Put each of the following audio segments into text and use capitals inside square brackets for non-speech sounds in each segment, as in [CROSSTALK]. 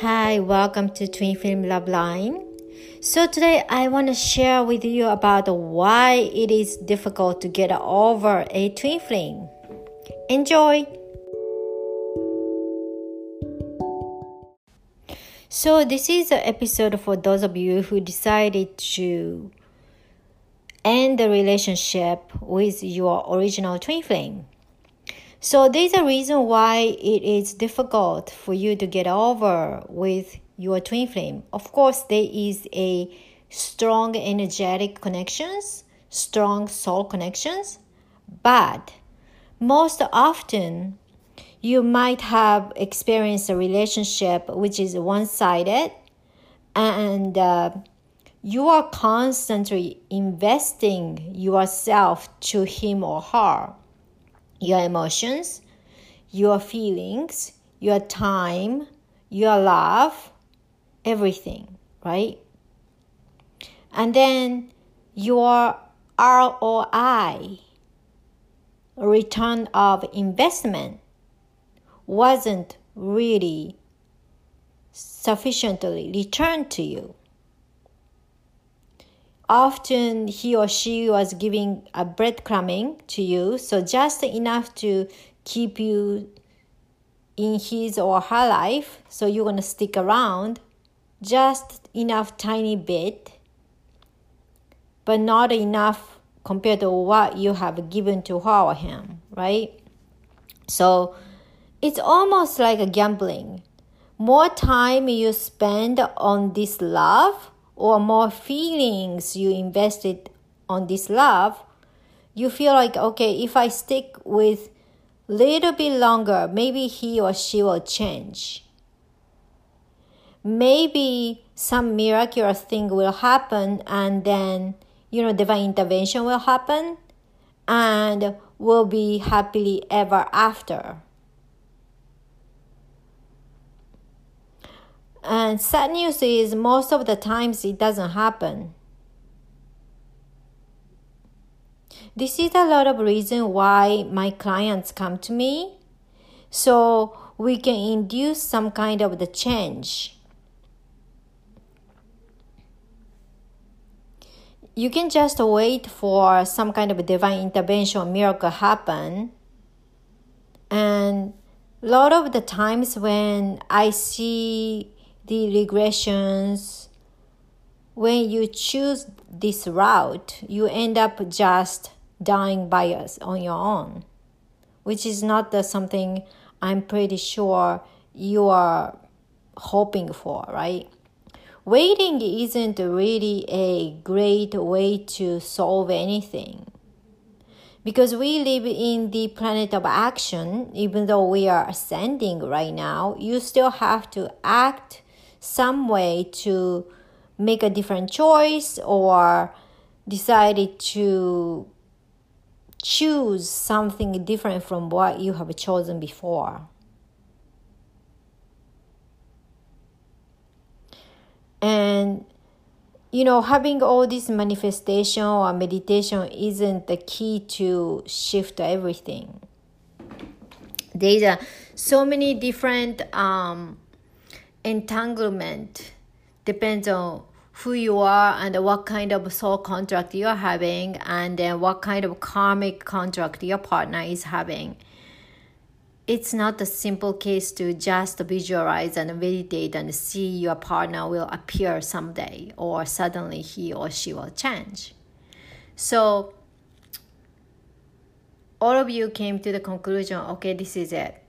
Hi, welcome to Twin Flame Love Line. So today I want to share with you about why it is difficult to get over a twin flame. Enjoy! So this is an episode for those of you who decided to end the relationship with your original twin flame. So there's a reason why it is difficult for you to get over with your twin flame. Of course, there is a strong energetic connections, strong soul connections, but most often you might have experienced a relationship which is one-sided and uh, you are constantly investing yourself to him or her your emotions, your feelings, your time, your love, everything, right? And then your ROI, return of investment, wasn't really sufficiently returned to you often he or she was giving a breadcrumbing to you, so just enough to keep you in his or her life, so you're gonna stick around, just enough tiny bit, but not enough compared to what you have given to her or him, right? So it's almost like a gambling. More time you spend on this love, or more feelings you invested on this love, you feel like, okay, if I stick with little bit longer, maybe he or she will change. Maybe some miraculous thing will happen and then, you know, divine intervention will happen and we'll be happily ever after. And sad news is most of the times it doesn't happen. This is a lot of reason why my clients come to me. So we can induce some kind of the change. You can just wait for some kind of divine intervention miracle happen. And a lot of the times when I see the regressions. When you choose this route, you end up just dying by us on your own, which is not the something I'm pretty sure you are hoping for, right? Waiting isn't really a great way to solve anything. Because we live in the planet of action, even though we are ascending right now, you still have to act some way to make a different choice or decided to choose something different from what you have chosen before. And you know, having all this manifestation or meditation isn't the key to shift everything. There's so many different um, entanglement depends on who you are and what kind of soul contract you're having and then what kind of karmic contract your partner is having. It's not a simple case to just visualize and meditate and see your partner will appear someday or suddenly he or she will change. So all of you came to the conclusion okay this is it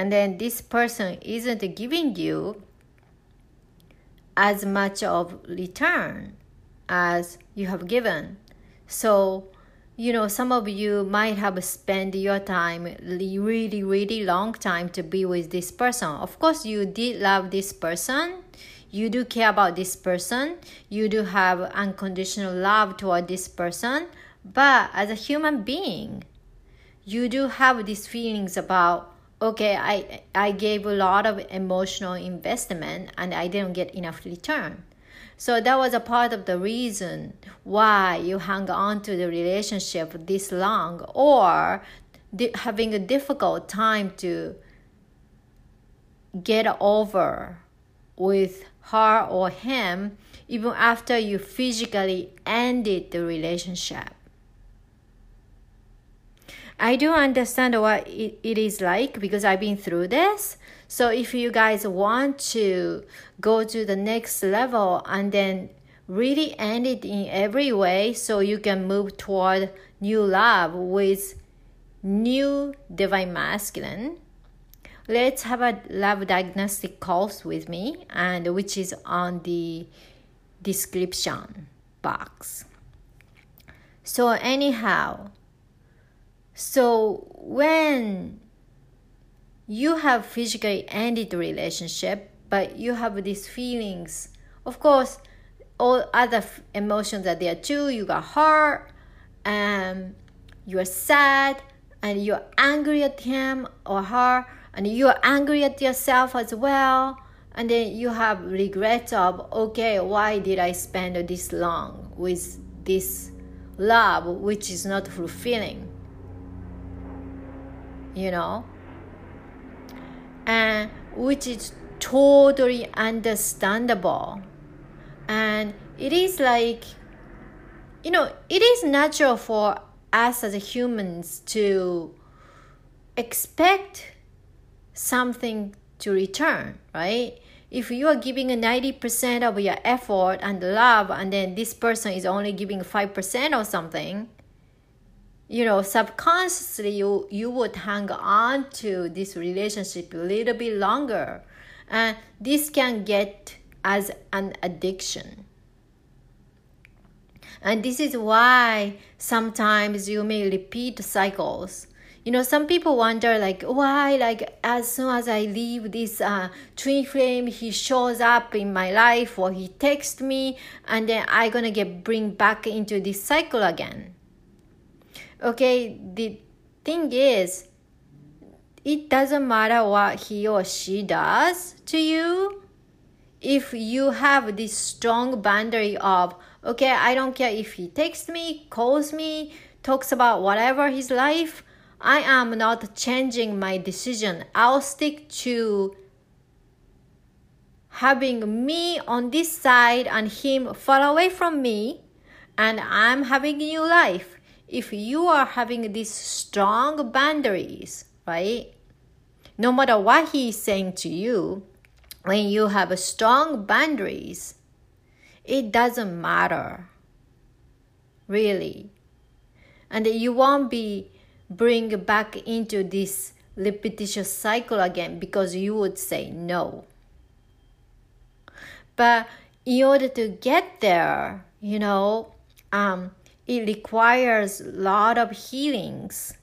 and then this person isn't giving you as much of return as you have given. So, you know, some of you might have spent your time really, really long time to be with this person. Of course, you did love this person. You do care about this person. You do have unconditional love toward this person. But as a human being, you do have these feelings about okay i i gave a lot of emotional investment and i didn't get enough return so that was a part of the reason why you hung on to the relationship this long or having a difficult time to get over with her or him even after you physically ended the relationship. I do understand what it, it is like because I've been through this. So if you guys want to go to the next level and then really end it in every way so you can move toward new love with new divine masculine let's have a love diagnostic course with me and which is on the description box so anyhow so when you have physically ended the relationship but you have these feelings of course all other emotions are there too. You got hurt, um, and you're sad, and you're angry at him or her, and you're angry at yourself as well. And then you have regret of, okay, why did I spend this long with this love which is not fulfilling? You know? And which is totally understandable and it is like you know it is natural for us as humans to expect something to return right if you are giving a 90% of your effort and love and then this person is only giving 5% or something you know subconsciously you you would hang on to this relationship a little bit longer and this can get as an addiction. And this is why sometimes you may repeat cycles. You know, some people wonder like why like as soon as I leave this uh, twin flame, he shows up in my life or he texts me, and then I gonna get bring back into this cycle again. Okay, the thing is, it doesn't matter what he or she does to you. If you have this strong boundary of okay i don't care if he texts me calls me talks about whatever his life i am not changing my decision. I'll stick to having me on this side and him far away from me and i'm having a new life if you are having these strong boundaries right no matter what he is saying to you when you have strong boundaries, it doesn't matter. Really. And you won't be bring back into this repetitious cycle again because you would say no. But in order to get there, you know, um, it requires a lot of healings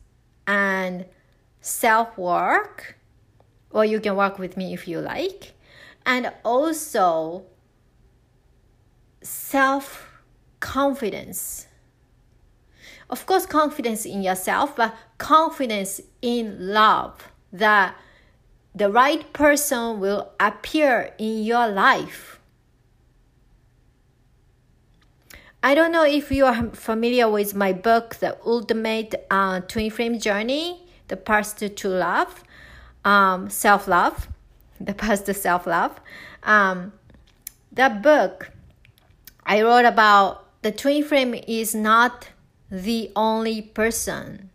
and self work, or you can work with me if you like and also self confidence. Of course, confidence in yourself, but confidence in love that the right person will appear in your life. I don't know if you are familiar with my book, The Ultimate uh, Twin Flame Journey, The Path to True Love, um, Self Love [LAUGHS] the path to self love. Um, that book I wrote about the twin flame is not the only person.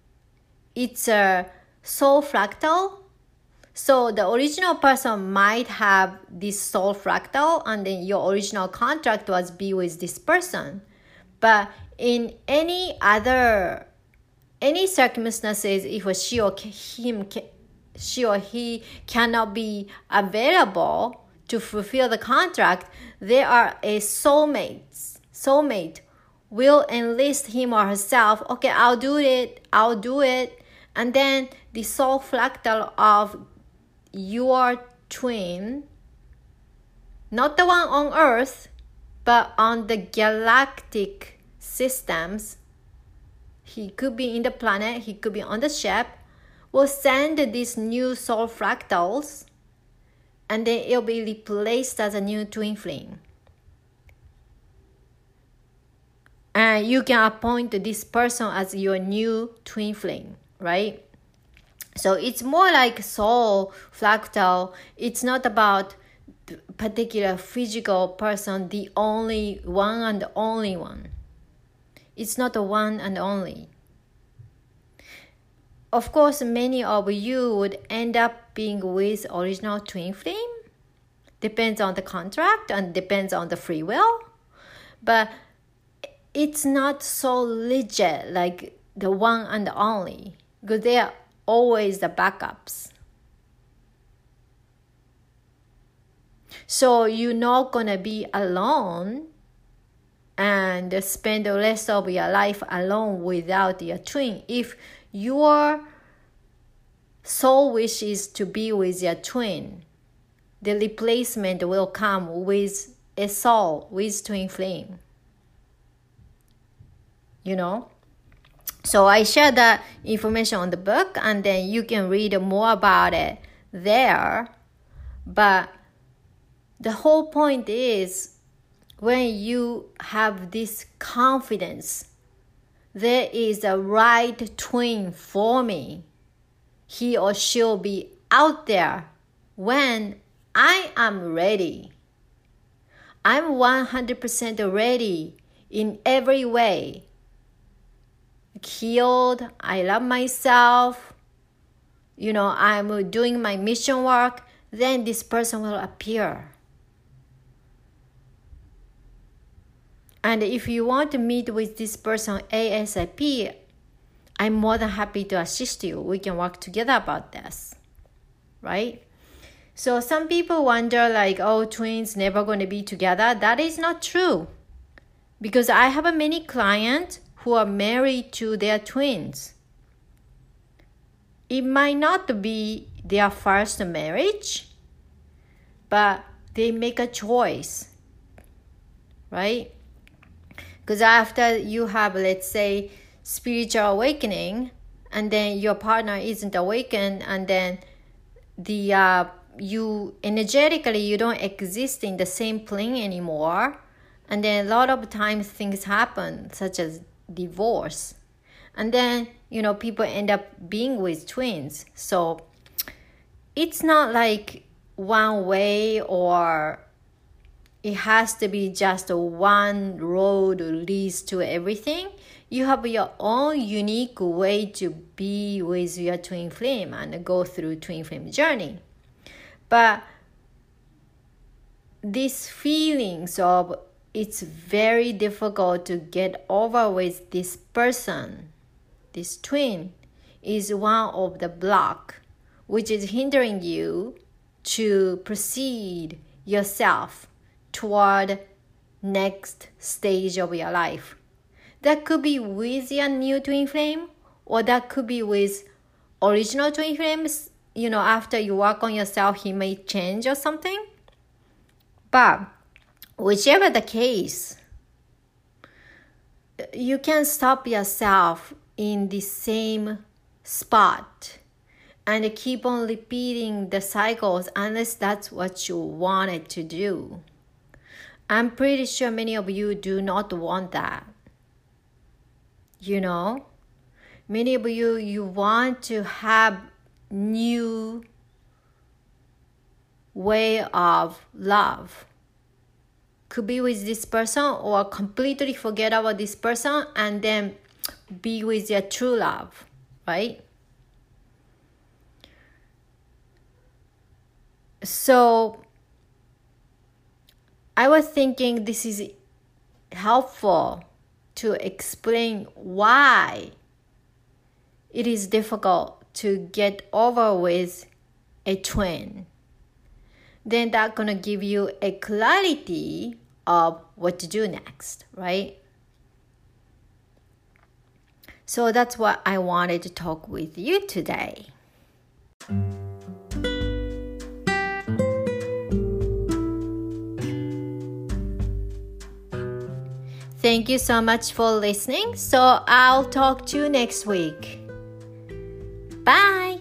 It's a soul fractal. So the original person might have this soul fractal, and then your original contract was be with this person. But in any other any circumstances, if she or him she or he cannot be available to fulfill the contract, they are a soulmate. Soulmate will enlist him or herself. Okay, I'll do it. I'll do it. And then the soul fractal of your twin, not the one on Earth, but on the galactic systems. He could be in the planet, he could be on the ship, will send these new soul fractals and then it'll be replaced as a new twin flame. And you can appoint this person as your new twin flame, right? So it's more like soul fractal. It's not about particular physical person, the only one and the only one. It's not the one and only. Of course, many of you would end up being with original twin flame. Depends on the contract and depends on the free will. But it's not so legit like the one and only because they are always the backups. So you're not gonna be alone and spend the rest of your life alone without your twin. If your soul wishes to be with your twin, the replacement will come with a soul with twin flame. You know? So I share that information on the book and then you can read more about it there. But the whole point is when you have this confidence, there is a right twin for me. He or she'll be out there when I am ready. I'm 100% ready in every way healed, I love myself, you know, I'm doing my mission work, then this person will appear. And if you want to meet with this person ASAP, I'm more than happy to assist you. We can work together about this, right? So some people wonder like, oh, twins never going to be together. That is not true, because I have many clients who are married to their twins. It might not be their first marriage, but they make a choice, right? Because after you have, let's say, spiritual awakening, and then your partner isn't awakened, and then the uh, you energetically you don't exist in the same plane anymore, and then a lot of times things happen, such as divorce. And then, you know, people end up being with twins. So it's not like one way or it has to be just one road leads to everything. You have your own unique way to be with your twin flame and go through twin flame journey. But these feelings of it's very difficult to get over with this person, this twin, is one of the block which is hindering you to proceed yourself toward next stage of your life. That could be with your new twin flame, or that could be with original twin flames. You know, after you work on yourself, he may change or something. But whichever the case, you can stop yourself in the same spot and keep on repeating the cycles unless that's what you wanted to do. I'm pretty sure many of you do not want that. You know, many of you you want to have new way of love could be with this person or completely forget about this person and then be with your true love, right? So I was thinking this is helpful to explain why it is difficult to get over with a twin. Then that's gonna give you a clarity of what to do next, right? So that's what I wanted to talk with you today. Thank you so much for listening. So I'll talk to you next week. Bye.